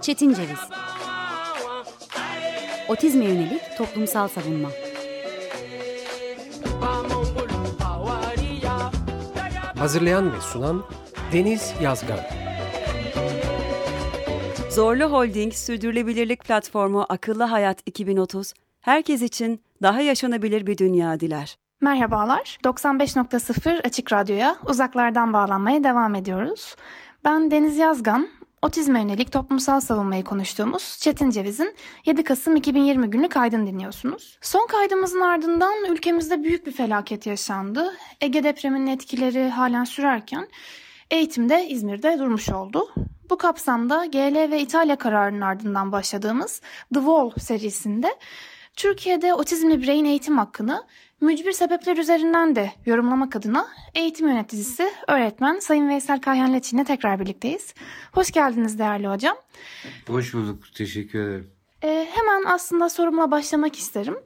Çetin Ceviz Otizme yönelik toplumsal savunma Hazırlayan ve sunan Deniz Yazgan Zorlu Holding Sürdürülebilirlik Platformu Akıllı Hayat 2030, herkes için daha yaşanabilir bir dünya diler. Merhabalar, 95.0 Açık Radyo'ya uzaklardan bağlanmaya devam ediyoruz. Ben Deniz Yazgan, otizme yönelik toplumsal savunmayı konuştuğumuz Çetin Ceviz'in 7 Kasım 2020 günü kaydını dinliyorsunuz. Son kaydımızın ardından ülkemizde büyük bir felaket yaşandı. Ege depreminin etkileri halen sürerken eğitimde İzmir'de durmuş oldu. Bu kapsamda GL ve İtalya kararının ardından başladığımız The Wall serisinde Türkiye'de otizmli bireyin eğitim hakkını mücbir sebepler üzerinden de yorumlamak adına eğitim yöneticisi, öğretmen Sayın Veysel Kayhan Leçin'le tekrar birlikteyiz. Hoş geldiniz değerli hocam. Hoş bulduk, teşekkür ederim. Ee, hemen aslında sorumla başlamak isterim.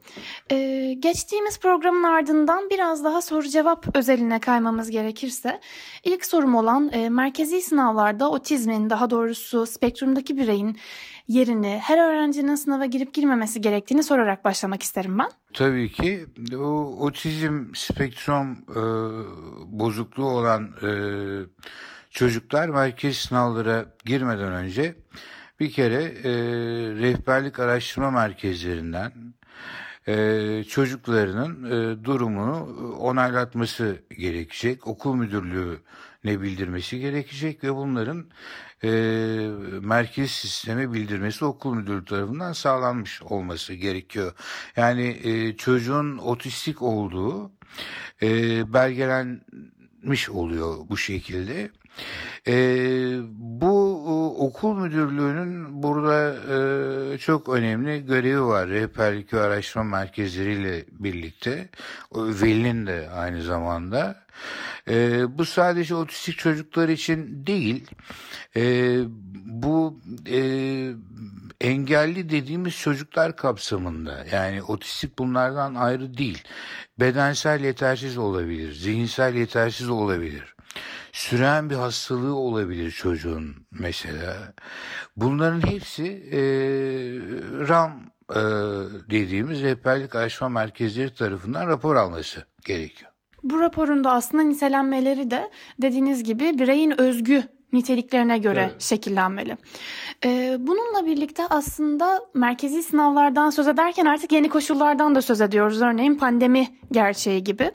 Ee, geçtiğimiz programın ardından biraz daha soru cevap özeline kaymamız gerekirse ilk sorum olan e, merkezi sınavlarda otizmin daha doğrusu spektrumdaki bireyin yerini her öğrencinin sınava girip girmemesi gerektiğini sorarak başlamak isterim ben. Tabii ki o otizm spektrum e, bozukluğu olan e, çocuklar merkez sınavlara girmeden önce bir kere e, rehberlik araştırma merkezlerinden e, çocuklarının e, durumunu onaylatması gerekecek. Okul müdürlüğü ne bildirmesi gerekecek ve bunların e, merkez sisteme bildirmesi okul müdürlüğü tarafından sağlanmış olması gerekiyor. Yani e, çocuğun otistik olduğu e, belgelenmiş oluyor bu şekilde. E, bu e, okul müdürlüğünün burada e, çok önemli görevi var. Rehberlik ve araştırma merkezleriyle birlikte. Velinin de aynı zamanda. E, bu sadece otistik çocuklar için değil. E, bu e, engelli dediğimiz çocuklar kapsamında. Yani otistik bunlardan ayrı değil. Bedensel yetersiz olabilir, zihinsel yetersiz olabilir süren bir hastalığı olabilir çocuğun mesela. Bunların hepsi e, RAM e, dediğimiz rehberlik araştırma merkezleri tarafından rapor alması gerekiyor. Bu raporun da aslında nitelenmeleri de dediğiniz gibi bireyin özgü niteliklerine göre evet. şekillenmeli. Ee, bununla birlikte aslında merkezi sınavlardan söz ederken artık yeni koşullardan da söz ediyoruz. Örneğin pandemi gerçeği gibi.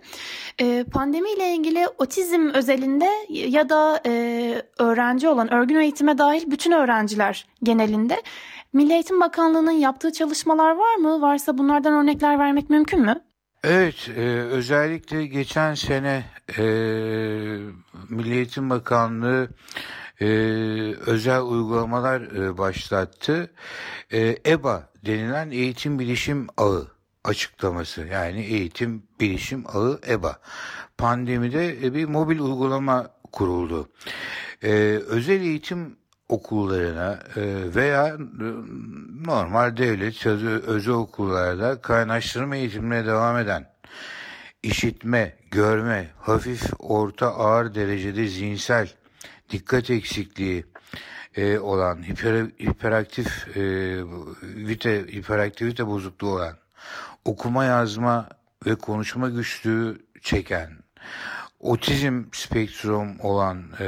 Ee, pandemiyle ilgili otizm özelinde ya da e, öğrenci olan örgün eğitime dahil bütün öğrenciler genelinde Milli Eğitim Bakanlığı'nın yaptığı çalışmalar var mı? Varsa bunlardan örnekler vermek mümkün mü? Evet, e, özellikle geçen sene e, Milli Eğitim Bakanlığı e, özel uygulamalar e, başlattı. E, EBA denilen Eğitim Bilişim Ağı açıklaması yani Eğitim Bilişim Ağı EBA. Pandemide e, bir mobil uygulama kuruldu. E, özel eğitim okullarına e, veya e, normal devlet da özel okullarda kaynaştırma eğitimine devam eden işitme, görme, hafif, orta, ağır derecede zihinsel dikkat eksikliği e, olan hiper, hiperaktif e, vite, hiperaktivite bozukluğu olan okuma yazma ve konuşma güçlüğü çeken otizm spektrum olan e,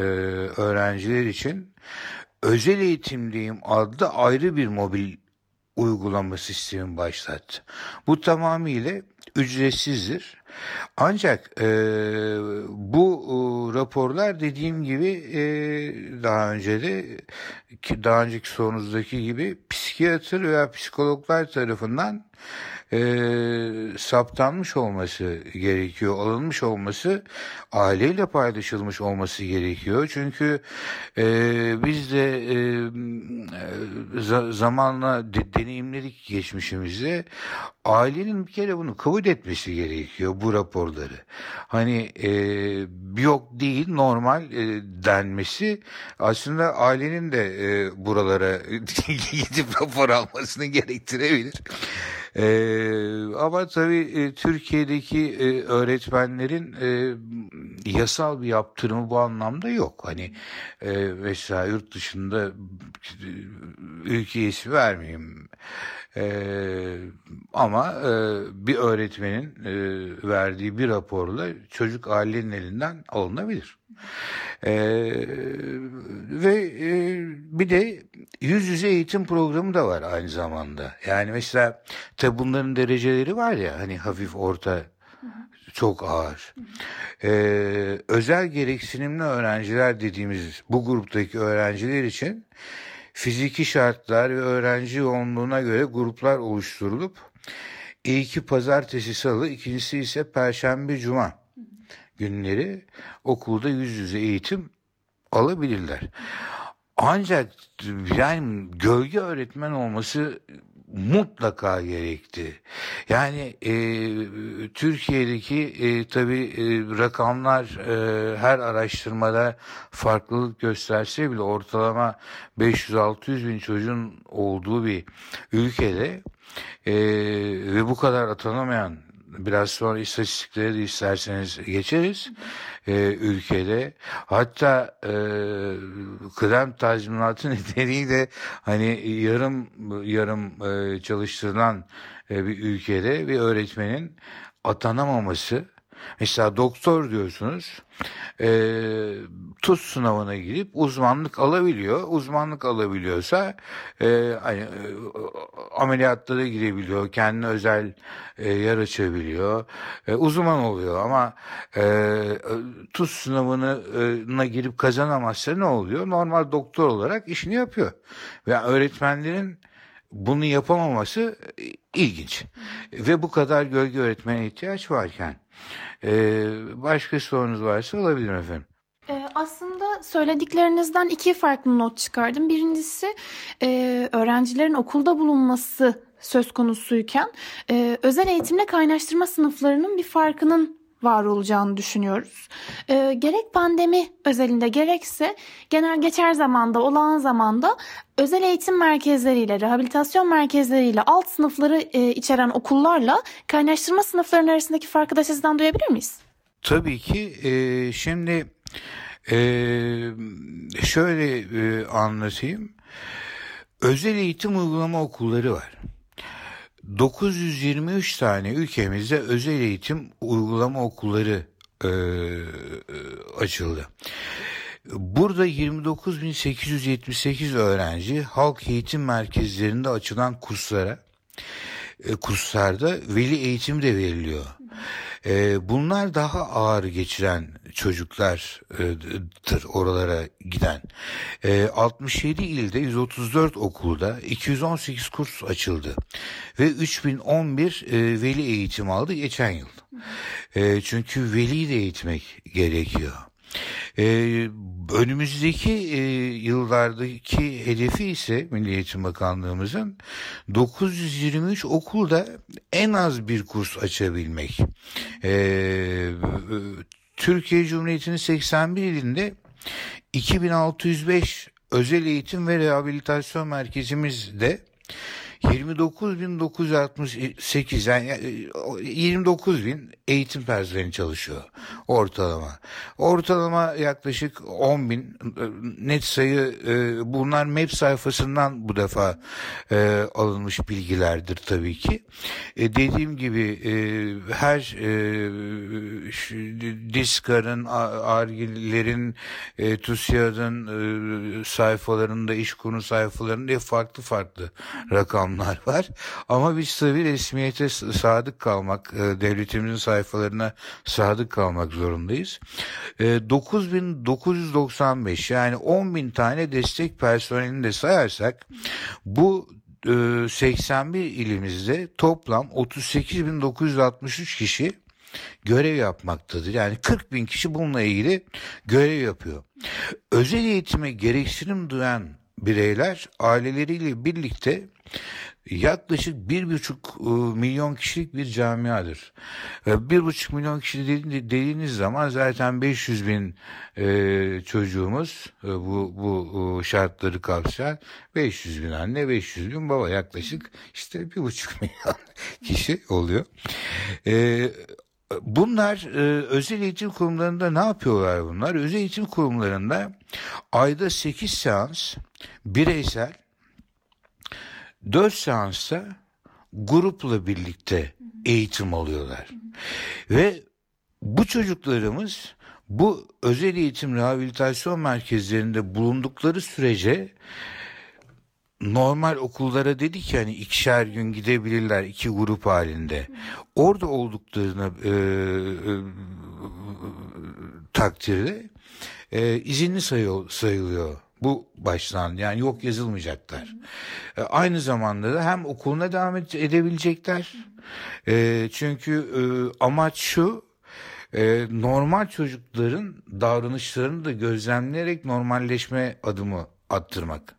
öğrenciler için özel eğitimdeyim adlı ayrı bir mobil uygulama sistemi başlattı. Bu tamamıyla ücretsizdir. Ancak e, bu e, raporlar dediğim gibi e, daha önce de ki daha önceki sorunuzdaki gibi psikiyatr veya psikologlar tarafından e, saptanmış olması gerekiyor, alınmış olması, aileyle paylaşılmış olması gerekiyor. Çünkü e, biz de e, za, zamanla de, deneyimledik geçmişimizde. Ailenin bir kere bunu kabul etmesi gerekiyor bu raporları. Hani e, yok değil normal e, denmesi aslında ailenin de e, buralara gidip rapor almasını gerektirebilir. E, ama tabii e, Türkiye'deki e, öğretmenlerin e, yasal bir yaptırımı bu anlamda yok. Hani e, mesela yurt dışında e, ülke ismi vermeyeyim. Ee, ama e, bir öğretmenin e, verdiği bir raporla çocuk ailenin elinden alınabilir. Ee, ve e, bir de yüz yüze eğitim programı da var aynı zamanda. Yani mesela tabi bunların dereceleri var ya hani hafif orta çok ağır. Ee, özel gereksinimli öğrenciler dediğimiz bu gruptaki öğrenciler için fiziki şartlar ve öğrenci yoğunluğuna göre gruplar oluşturulup ilki pazartesi salı, ikincisi ise perşembe cuma günleri okulda yüz yüze eğitim alabilirler. Ancak yani gölge öğretmen olması mutlaka gerekti. Yani e, Türkiye'deki e, tabii e, rakamlar e, her araştırmada farklılık gösterse bile ortalama 500-600 bin çocuğun olduğu bir ülkede e, ve bu kadar atanamayan biraz sonra istatistiklere de isterseniz geçeriz e, ülkede. Hatta e, kıdem tazminatı nedeniyle hani yarım yarım e, çalıştırılan e, bir ülkede bir öğretmenin atanamaması Mesela doktor diyorsunuz e, TUS sınavına girip uzmanlık alabiliyor. Uzmanlık alabiliyorsa e, hani, e, ameliyatlara girebiliyor. Kendine özel e, yer açabiliyor. E, uzman oluyor ama e, TUS sınavına girip kazanamazsa ne oluyor? Normal doktor olarak işini yapıyor. Ve öğretmenlerin bunu yapamaması ilginç. Ve bu kadar gölge öğretmene ihtiyaç varken ee, başka sorunuz varsa olabilir efendim. Ee, aslında söylediklerinizden iki farklı not çıkardım. Birincisi e, öğrencilerin okulda bulunması söz konusuyken e, özel eğitimle kaynaştırma sınıflarının bir farkının var olacağını düşünüyoruz. E, gerek pandemi özelinde gerekse genel geçer zamanda olağan zamanda özel eğitim merkezleriyle, rehabilitasyon merkezleriyle alt sınıfları e, içeren okullarla kaynaştırma sınıflarının arasındaki farkı da sizden duyabilir miyiz? Tabii ki. E, şimdi e, şöyle e, anlatayım. Özel eğitim uygulama okulları var. 923 tane ülkemizde özel eğitim uygulama okulları e, açıldı. Burada 29.878 öğrenci halk eğitim merkezlerinde açılan kurslara, e, kurslarda veli eğitim de veriliyor. E, bunlar daha ağır geçiren çocuklardır oralara giden. E, 67 ilde 134 okulda 218 kurs açıldı ve 3011 e, veli eğitim aldı geçen yıl. E, çünkü veli de eğitmek gerekiyor. Ee, önümüzdeki e, yıllardaki hedefi ise Milli Eğitim Bakanlığımızın 923 okulda en az bir kurs açabilmek. Ee, Türkiye Cumhuriyeti'nin 81 ilinde 2605 özel eğitim ve rehabilitasyon merkezimizde 29.968 yani 29 e, eğitim personeli çalışıyor ortalama. Ortalama yaklaşık 10 bin e, net sayı e, bunlar MEP sayfasından bu defa alınmış bilgilerdir tabii ki. Dediğim gibi her Diskar'ın, Argiller'in, TÜSİAD'ın sayfalarında, iş konu sayfalarında farklı farklı rakam rakamlar var. Ama biz tabii resmiyete sadık kalmak, e, devletimizin sayfalarına sadık kalmak zorundayız. 9995 e, yani 10 bin tane destek personelini de sayarsak bu 81 e, ilimizde toplam 38.963 kişi görev yapmaktadır. Yani 40 bin kişi bununla ilgili görev yapıyor. Özel eğitime gereksinim duyan bireyler aileleriyle birlikte yaklaşık bir buçuk e, milyon kişilik bir camiadır. E, bir buçuk milyon kişi dediğiniz zaman zaten 500 bin e, çocuğumuz bu, bu şartları kapsayan 500 bin anne 500 bin baba yaklaşık işte bir buçuk milyon kişi oluyor. Bunlar özel eğitim kurumlarında ne yapıyorlar bunlar? Özel eğitim kurumlarında ayda 8 seans bireysel 4 seansta grupla birlikte eğitim alıyorlar. Ve bu çocuklarımız bu özel eğitim rehabilitasyon merkezlerinde bulundukları sürece normal okullara dedik yani ikişer gün gidebilirler iki grup halinde. Orada olduklarını e, e, takdirde e, izinli sayı, sayılıyor bu baştan yani yok yazılmayacaklar. E, aynı zamanda da hem okuluna devam edebilecekler. E, çünkü e, amaç şu e, normal çocukların davranışlarını da gözlemleyerek normalleşme adımı attırmak.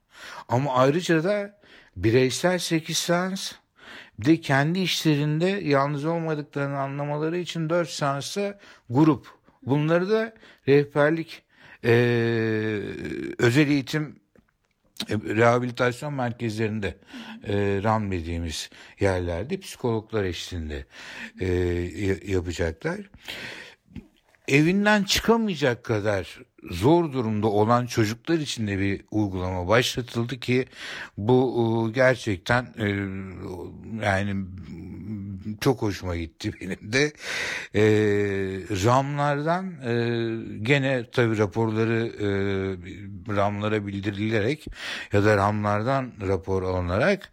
Ama ayrıca da bireysel 8 seans bir de kendi işlerinde yalnız olmadıklarını anlamaları için 4 seansta grup. Bunları da rehberlik e, özel eğitim e, rehabilitasyon merkezlerinde e, RAM dediğimiz yerlerde psikologlar eşliğinde e, yapacaklar. Evinden çıkamayacak kadar zor durumda olan çocuklar için de bir uygulama başlatıldı ki bu gerçekten e, yani çok hoşuma gitti benim de. E, RAM'lardan e, gene tabi raporları e, RAM'lara bildirilerek ya da RAM'lardan rapor alınarak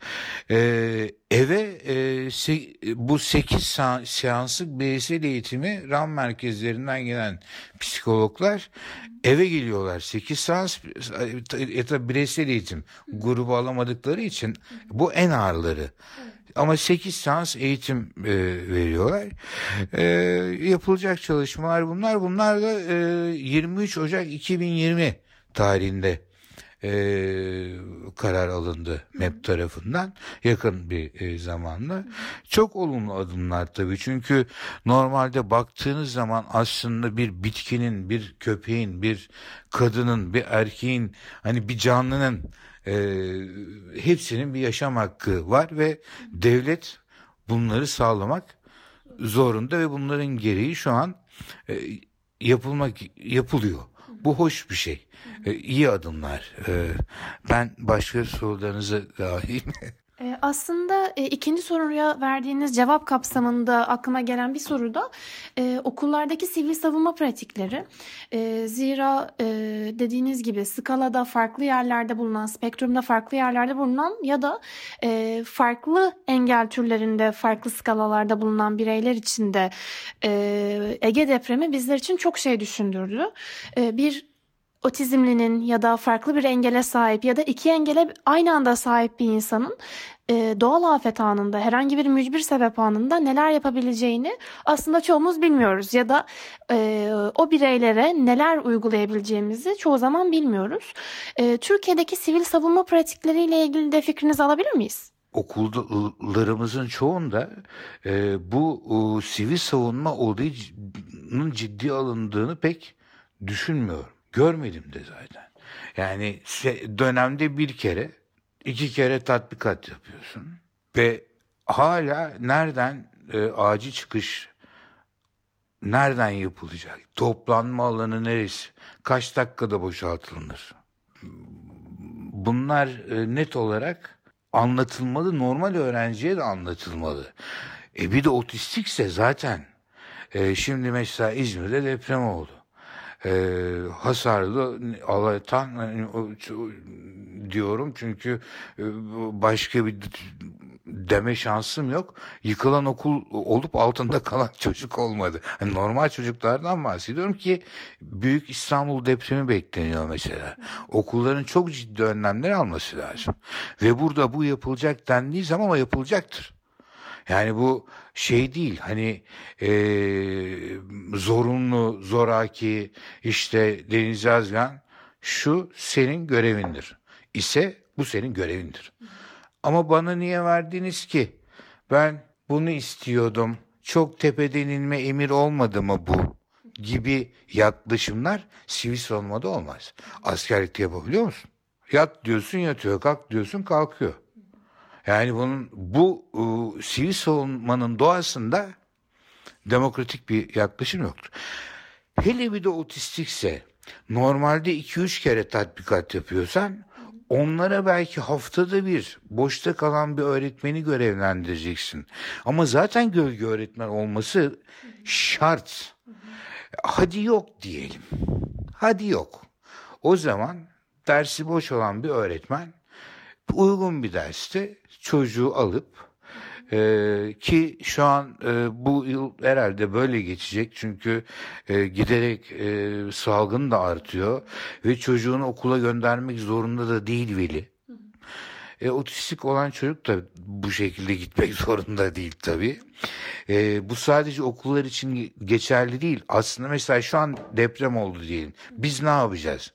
e, eve e, se, bu 8 seanslık bireysel eğitimi RAM merkezlerinden gelen psikologlar eve geliyorlar. 8 seans ya da bireysel eğitim grubu alamadıkları için bu en ağırları. Ama 8 seans eğitim e, veriyorlar. E, yapılacak çalışmalar bunlar. Bunlar da e, 23 Ocak 2020 tarihinde e, karar alındı MEP tarafından yakın bir e, zamanla. Çok olumlu adımlar tabii çünkü normalde baktığınız zaman aslında bir bitkinin, bir köpeğin, bir kadının, bir erkeğin hani bir canlının e, hepsinin bir yaşam hakkı var ve devlet bunları sağlamak zorunda ve bunların gereği şu an e, yapılmak yapılıyor. Bu hoş bir şey. E, iyi adımlar. E, ben başka sorularınızı dahil Ee, aslında e, ikinci soruya verdiğiniz cevap kapsamında aklıma gelen bir soru da e, okullardaki sivil savunma pratikleri. E, zira e, dediğiniz gibi skalada farklı yerlerde bulunan, spektrumda farklı yerlerde bulunan ya da e, farklı engel türlerinde farklı skalalarda bulunan bireyler için de e, Ege depremi bizler için çok şey düşündürdü. E, bir otizmlinin ya da farklı bir engele sahip ya da iki engele aynı anda sahip bir insanın e, doğal afet anında herhangi bir mücbir sebep anında neler yapabileceğini aslında çoğumuz bilmiyoruz ya da e, o bireylere neler uygulayabileceğimizi çoğu zaman bilmiyoruz. E, Türkiye'deki sivil savunma pratikleriyle ilgili de fikrinizi alabilir miyiz? okullarımızın çoğunda e, bu e, sivil savunma olduğunun ciddi alındığını pek düşünmüyorum. Görmedim de zaten. Yani dönemde bir kere, iki kere tatbikat yapıyorsun. Ve hala nereden e, acil çıkış nereden yapılacak? Toplanma alanı neresi? Kaç dakikada boşaltılır? Bunlar e, net olarak anlatılmalı. Normal öğrenciye de anlatılmalı. E bir de otistikse zaten e, şimdi mesela İzmir'de deprem oldu e, hasarlı hani, diyorum çünkü e, başka bir deme şansım yok. Yıkılan okul olup altında kalan çocuk olmadı. Yani normal çocuklardan bahsediyorum ki Büyük İstanbul depremi bekleniyor mesela. Okulların çok ciddi önlemler alması lazım. Ve burada bu yapılacak dendiği zaman ama yapılacaktır. Yani bu şey değil hani e, zorunlu, zoraki işte Deniz Yazgan şu senin görevindir ise bu senin görevindir. Ama bana niye verdiniz ki? Ben bunu istiyordum. Çok tepeden inme emir olmadı mı bu? Gibi yaklaşımlar sivil savunmada olmaz. Askerlikte yapabiliyor musun? Yat diyorsun yatıyor, kalk diyorsun kalkıyor. Yani bunun bu e, sivil savunmanın doğasında demokratik bir yaklaşım yoktur. Hele bir de otistikse normalde 2-3 kere tatbikat yapıyorsan onlara belki haftada bir boşta kalan bir öğretmeni görevlendireceksin. Ama zaten gölge öğretmen olması şart. Hadi yok diyelim. Hadi yok. O zaman dersi boş olan bir öğretmen uygun bir derste çocuğu alıp ee, ki şu an e, bu yıl herhalde böyle geçecek çünkü e, giderek e, salgın da artıyor ve çocuğunu okula göndermek zorunda da değil veli. E, otistik olan çocuk da bu şekilde gitmek zorunda değil tabii. E, bu sadece okullar için geçerli değil. Aslında mesela şu an deprem oldu diyelim. Biz ne yapacağız?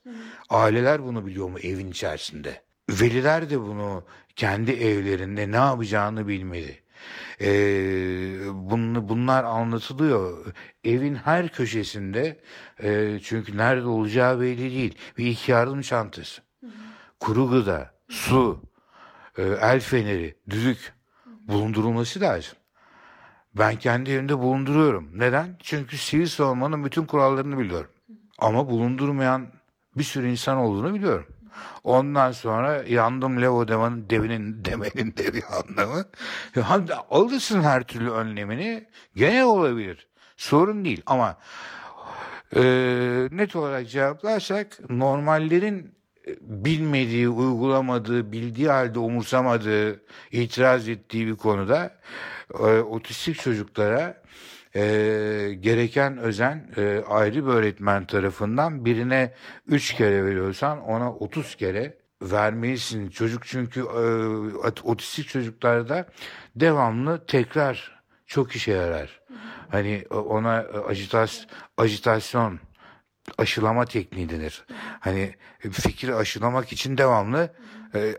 Aileler bunu biliyor mu evin içerisinde? Veliler de bunu kendi evlerinde ne yapacağını bilmeli. Ee, bunu, bunlar anlatılıyor. Evin her köşesinde e, çünkü nerede olacağı belli değil. Bir ilk yardım çantası, kuru gıda, su, e, el feneri, düdük bulundurulması lazım. Ben kendi evimde bulunduruyorum. Neden? Çünkü sivil savunmanın bütün kurallarını biliyorum. Ama bulundurmayan bir sürü insan olduğunu biliyorum. Ondan sonra yandım Levo demenin, devinin, demenin de bir anlamı. De alırsın her türlü önlemini gene olabilir. Sorun değil ama e, net olarak cevaplarsak normallerin bilmediği, uygulamadığı, bildiği halde umursamadığı, itiraz ettiği bir konuda e, otistik çocuklara e, gereken özen e, ayrı bir öğretmen tarafından birine üç kere veriyorsan ona otuz kere vermelisin. Çocuk çünkü e, otistik çocuklarda devamlı tekrar çok işe yarar. Hani ona ajitas, ajitasyon aşılama tekniği denir. Hani fikri aşılamak için devamlı e,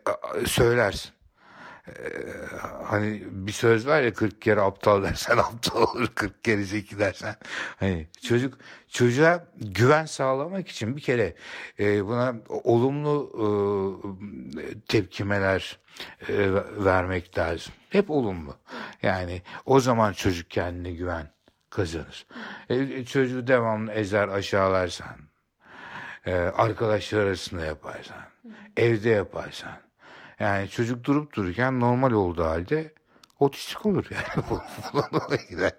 söylersin. Hani bir söz var ya 40 kere aptal dersen aptal olur 40 kere zeki dersen. Hani çocuk çocuğa güven sağlamak için bir kere e, buna olumlu e, tepkimeler e, vermek lazım. Hep olumlu. Yani o zaman çocuk kendine güven kazanır. E, çocuğu devamlı ezer aşağılarsan e, arkadaşlar arasında yaparsan evde yaparsan yani çocuk durup dururken normal olduğu halde otistik olur yani.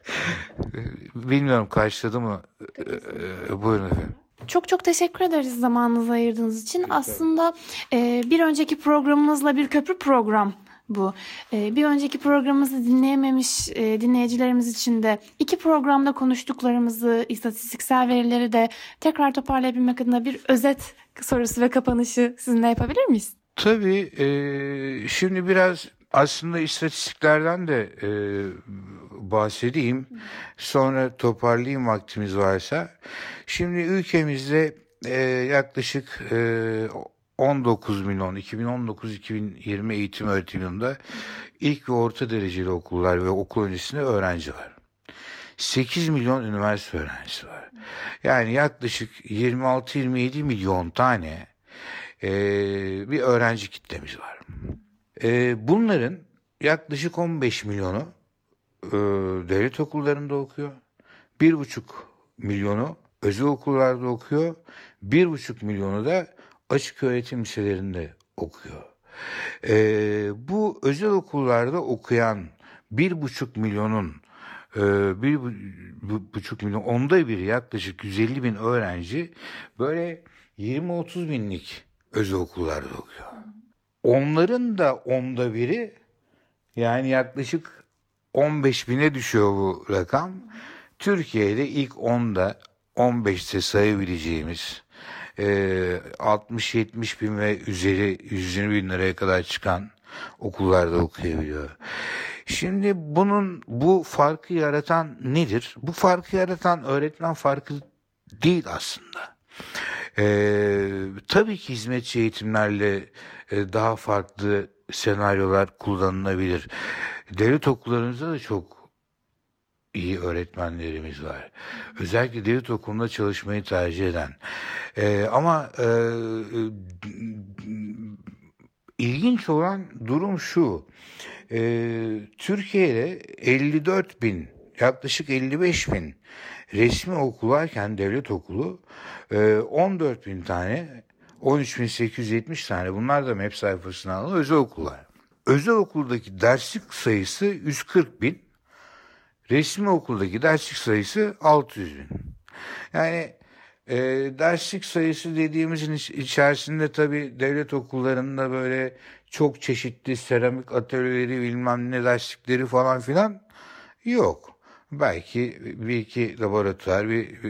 Bilmiyorum karşıladı mı? Ee, buyurun efendim. Çok çok teşekkür ederiz zamanınızı ayırdığınız için. Aslında e, bir önceki programımızla bir köprü program bu. E, bir önceki programımızı dinleyememiş e, dinleyicilerimiz için de iki programda konuştuklarımızı, istatistiksel verileri de tekrar toparlayabilmek adına bir özet sorusu ve kapanışı sizinle yapabilir miyiz? Tabii e, şimdi biraz aslında istatistiklerden de e, bahsedeyim. Sonra toparlayayım vaktimiz varsa. Şimdi ülkemizde e, yaklaşık e, 19 milyon 2019-2020 eğitim öğretim yılında ilk ve orta dereceli okullar ve okul öncesinde öğrenci var. 8 milyon üniversite öğrencisi var. Yani yaklaşık 26-27 milyon tane e, bir öğrenci kitlemiz var. E, bunların yaklaşık 15 milyonu e, devlet okullarında okuyor. 1,5 milyonu özel okullarda okuyor. 1,5 milyonu da açık öğretim liselerinde okuyor. E, bu özel okullarda okuyan 1,5 milyonun e, bir buçuk milyon onda bir yaklaşık 150 bin öğrenci böyle 20-30 binlik özel okullarda okuyor. Onların da onda biri yani yaklaşık 15 bine düşüyor bu rakam. Türkiye'de ilk 10'da 15'te sayabileceğimiz e, 60-70 bin ve üzeri 120 bin liraya kadar çıkan okullarda okuyabiliyor. Şimdi bunun bu farkı yaratan nedir? Bu farkı yaratan öğretmen farkı değil aslında. Ee, tabii ki hizmetçi eğitimlerle e, daha farklı senaryolar kullanılabilir. Devlet okullarımızda da çok iyi öğretmenlerimiz var. Özellikle devlet okulunda çalışmayı tercih eden. Ee, ama e, ilginç olan durum şu. E, Türkiye'de 54 bin, yaklaşık 55 bin resmi okul varken devlet okulu e, 14 bin tane 13.870 tane bunlar da MEP sayfasına alınan özel okullar. Özel okuldaki derslik sayısı 140 bin, resmi okuldaki derslik sayısı 600 bin. Yani e, derslik sayısı dediğimizin içerisinde tabii devlet okullarında böyle çok çeşitli seramik atölyeleri bilmem ne derslikleri falan filan yok. Belki bir iki laboratuvar, bir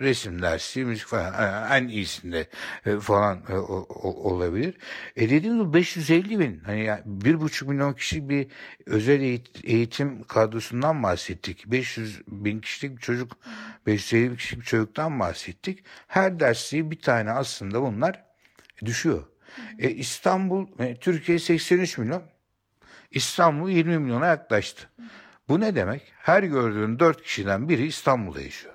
resim dersi, müzik falan en iyisinde e, falan e, olabilir. E dediğim gibi 550 bin, hani yani bir buçuk milyon kişi bir özel eğitim kadrosundan bahsettik. 500 bin kişilik bir çocuk, 550 bin kişilik bir çocuktan bahsettik. Her dersi bir tane aslında bunlar düşüyor. E İstanbul, e, Türkiye 83 milyon, İstanbul 20 milyona yaklaştı. Bu ne demek? Her gördüğün dört kişiden biri İstanbul'da yaşıyor.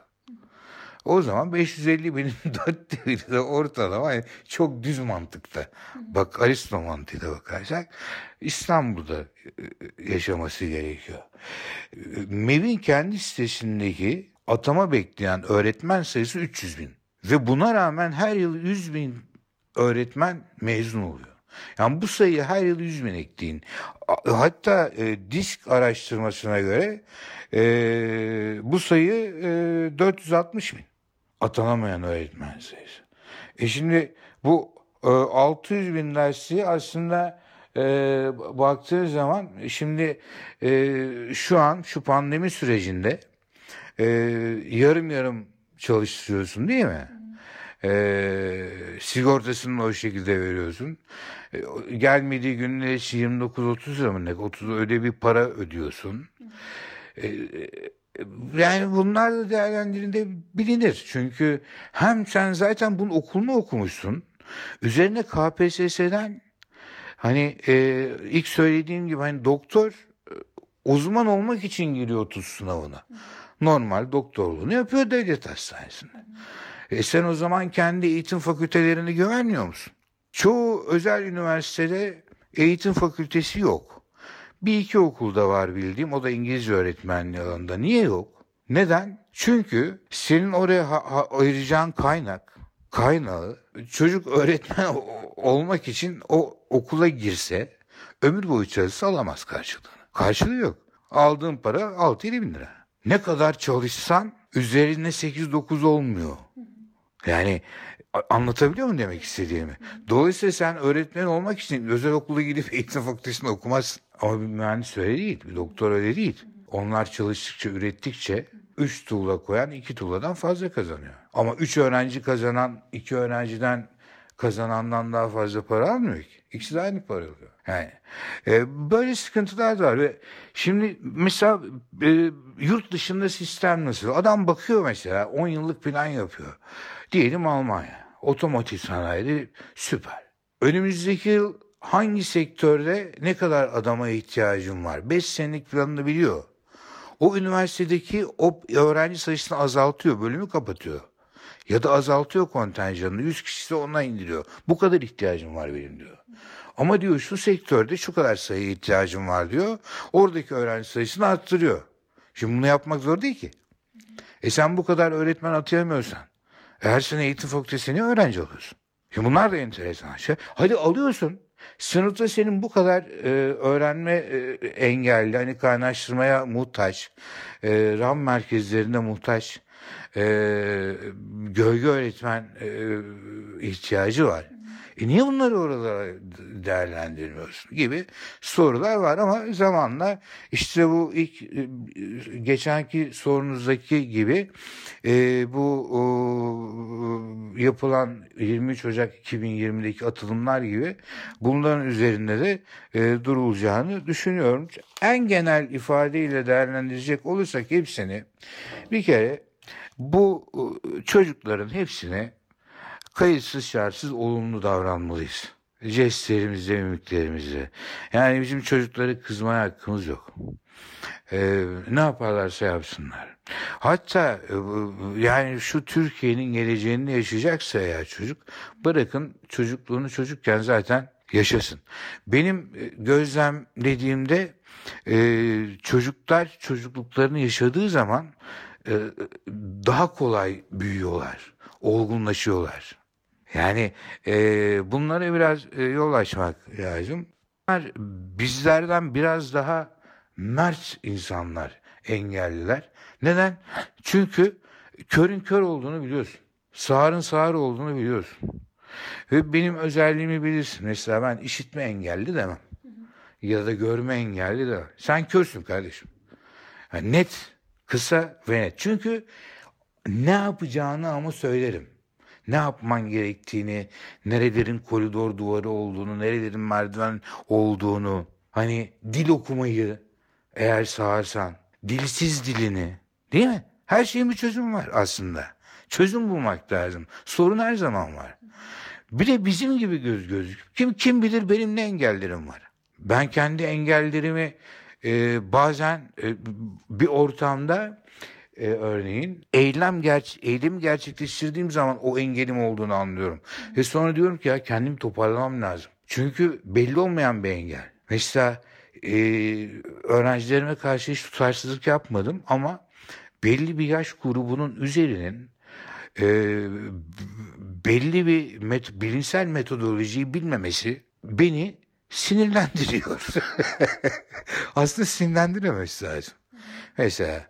O zaman 550 binin dört de ortalama yani çok düz mantıkta. Bak Aristo mantığıyla bakarsak İstanbul'da e, yaşaması gerekiyor. MEV'in kendi sitesindeki atama bekleyen öğretmen sayısı 300 bin. Ve buna rağmen her yıl 100 bin öğretmen mezun oluyor. Yani bu sayıyı her yıl 100 bin ekleyin. Hatta e, disk araştırmasına göre e, bu sayı e, 460 bin. Atanamayan öğretmen sayısı. E şimdi bu e, 600 bin dersi aslında e, baktığı zaman şimdi e, şu an şu pandemi sürecinde e, yarım yarım çalıştırıyorsun değil mi? E, sigortasını o şekilde veriyorsun. E, gelmediği için 29-30 lira mı ne? 30 öyle bir para ödüyorsun. E, e, yani bunlar da değerlendirinde bilinir. Çünkü hem sen zaten bunun okulunu okumuşsun. Üzerine KPSS'den hani e, ilk söylediğim gibi hani doktor e, uzman olmak için giriyor 30 sınavına. Normal doktorluğunu yapıyor devlet hastanesinde. E sen o zaman kendi eğitim fakültelerini güvenmiyor musun? Çoğu özel üniversitede eğitim fakültesi yok. Bir iki okulda var bildiğim o da İngilizce öğretmenliği alanında. Niye yok? Neden? Çünkü senin oraya ayıracağın kaynak, kaynağı çocuk öğretmen olmak için o okula girse ömür boyu çalışsa alamaz karşılığını. Karşılığı yok. Aldığın para 6-7 bin lira. Ne kadar çalışsan üzerine 8-9 olmuyor. Yani anlatabiliyor muyum demek istediğimi? Dolayısıyla sen öğretmen olmak için özel okula gidip eğitim fakültesinde okumazsın. Ama bir mühendis öyle değil, bir doktor öyle değil. Onlar çalıştıkça, ürettikçe üç tuğla koyan iki tuğladan fazla kazanıyor. Ama üç öğrenci kazanan iki öğrenciden kazanandan daha fazla para almıyor ki. İkisi de aynı para alıyor. Yani e, böyle sıkıntılar da var. Ve şimdi mesela e, yurt dışında sistem nasıl? Adam bakıyor mesela 10 yıllık plan yapıyor. Diyelim Almanya. Otomotiv sanayide süper. Önümüzdeki yıl hangi sektörde ne kadar adama ihtiyacım var? 5 senelik planını biliyor. O üniversitedeki o öğrenci sayısını azaltıyor, bölümü kapatıyor. Ya da azaltıyor kontenjanını, 100 kişisi ona indiriyor. Bu kadar ihtiyacım var benim diyor. Ama diyor şu sektörde şu kadar sayıya ihtiyacım var diyor. Oradaki öğrenci sayısını arttırıyor. Şimdi bunu yapmak zor değil ki. E sen bu kadar öğretmen atayamıyorsan, her sene eğitim fakültesine öğrenci alıyorsun. Şimdi bunlar da enteresan şey. Hadi alıyorsun. Sınıfta senin bu kadar e, öğrenme e, engelli, hani kaynaştırmaya muhtaç, e, RAM merkezlerinde muhtaç, e, gölge öğretmen e, ihtiyacı var. E niye bunları oralara değerlendirmiyorsun gibi sorular var ama zamanla işte bu ilk e, geçenki sorunuzdaki gibi e, bu o, yapılan 23 Ocak 2020'deki atılımlar gibi bunların üzerinde de e, durulacağını düşünüyorum. En genel ifadeyle değerlendirecek olursak hepsini bir kere bu çocukların hepsine kayıtsız şartsız olumlu davranmalıyız. Jestlerimizle, mimiklerimizle. Yani bizim çocuklara kızmaya hakkımız yok. Ee, ne yaparlarsa yapsınlar. Hatta e, yani şu Türkiye'nin geleceğini yaşayacaksa ya çocuk bırakın çocukluğunu çocukken zaten yaşasın. Benim e, gözlemlediğimde e, çocuklar çocukluklarını yaşadığı zaman e, daha kolay büyüyorlar, olgunlaşıyorlar. Yani e, bunlara biraz e, yol açmak lazım. Bizlerden biraz daha mert insanlar, engelliler. Neden? Çünkü körün kör olduğunu biliyorsun. Sağırın sağır olduğunu biliyorsun. Ve benim özelliğimi bilirsin. Mesela ben işitme engelli demem. Ya da görme engelli demem. Sen körsün kardeşim. Yani net, kısa ve net. Çünkü ne yapacağını ama söylerim. Ne yapman gerektiğini, nerelerin koridor duvarı olduğunu, nerelerin merdiven olduğunu, hani dil okumayı eğer sağırsan, dilsiz dilini, değil mi? Her şeyin bir çözümü var aslında. Çözüm bulmak lazım. Sorun her zaman var. Bir de bizim gibi göz gözük. Kim kim bilir benim ne engellerim var. Ben kendi engellerimi e, bazen e, bir ortamda e, örneğin eylem ger eylem gerçekleştirdiğim zaman o engelim olduğunu anlıyorum. Ve sonra diyorum ki ya kendimi toparlamam lazım. Çünkü belli olmayan bir engel. Mesela e, öğrencilerime karşı hiç tutarsızlık yapmadım ama belli bir yaş grubunun üzerinin e, belli bir met bilimsel metodolojiyi bilmemesi beni sinirlendiriyor. Aslında sinirlendiremesi lazım. Mesela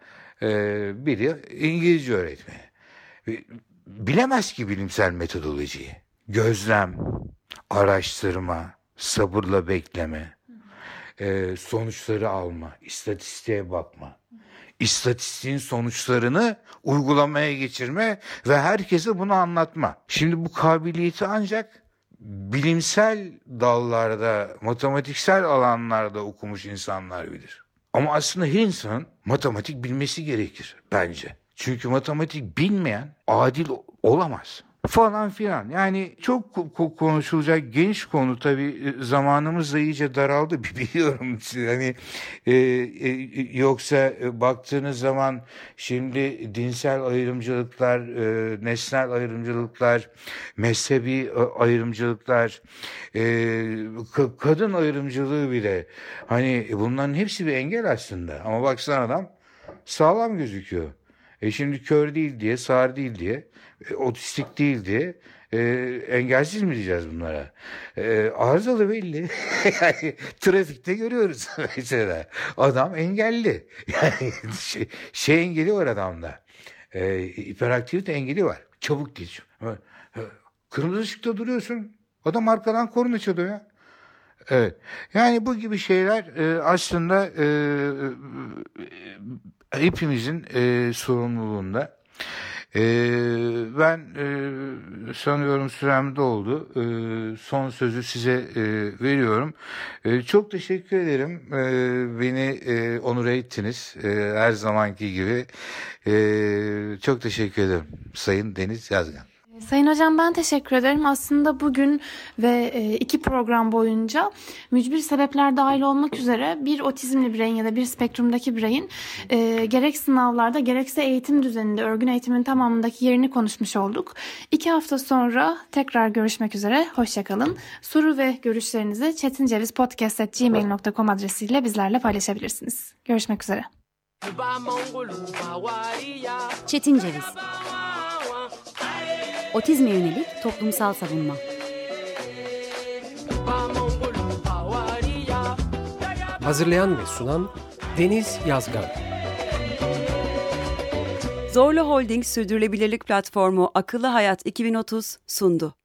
biri İngilizce öğretmeni. Bilemez ki bilimsel metodolojiyi. Gözlem, araştırma, sabırla bekleme, e, sonuçları alma, istatistiğe bakma. İstatistiğin sonuçlarını uygulamaya geçirme ve herkese bunu anlatma. Şimdi bu kabiliyeti ancak bilimsel dallarda, matematiksel alanlarda okumuş insanlar bilir. Ama aslında her insanın matematik bilmesi gerekir bence. Çünkü matematik bilmeyen adil olamaz falan filan. Yani çok konuşulacak geniş konu tabii e, zamanımız da iyice daraldı biliyorum. Hani e, e, yoksa baktığınız zaman şimdi dinsel ayrımcılıklar, e, nesnel ayrımcılıklar, mezhebi ayrımcılıklar, e, kadın ayrımcılığı bile hani bunların hepsi bir engel aslında. Ama baksana adam sağlam gözüküyor. E şimdi kör değil diye, sağır değil diye e, otistik değil diye e, engelsiz mi diyeceğiz bunlara? E, arızalı belli. yani trafikte görüyoruz mesela. Adam engelli. Yani şey, şey engeli var adamda. E, hiperaktivite engeli var. Çabuk geç. E, kırmızı ışıkta duruyorsun. Adam arkadan korna çalıyor ya. Evet. Yani bu gibi şeyler e, aslında e, e, hepimizin e, sorumluluğunda. Ee, ben e, sanıyorum sürem doldu. Ee, son sözü size e, veriyorum. Ee, çok teşekkür ederim. Ee, beni e, onur ettiniz. Ee, her zamanki gibi. Ee, çok teşekkür ederim Sayın Deniz Yazgan. Sayın Hocam ben teşekkür ederim. Aslında bugün ve e, iki program boyunca mücbir sebepler dahil olmak üzere bir otizmli bireyin ya da bir spektrumdaki bireyin e, gerek sınavlarda gerekse eğitim düzeninde örgün eğitimin tamamındaki yerini konuşmuş olduk. İki hafta sonra tekrar görüşmek üzere. Hoşçakalın. Soru ve görüşlerinizi çetincevizpodcast.gmail.com adresiyle bizlerle paylaşabilirsiniz. Görüşmek üzere. Çetin Ceviz Otizme yönelik toplumsal savunma. Hazırlayan ve sunan Deniz Yazgan. Zorlu Holding Sürdürülebilirlik Platformu Akıllı Hayat 2030 sundu.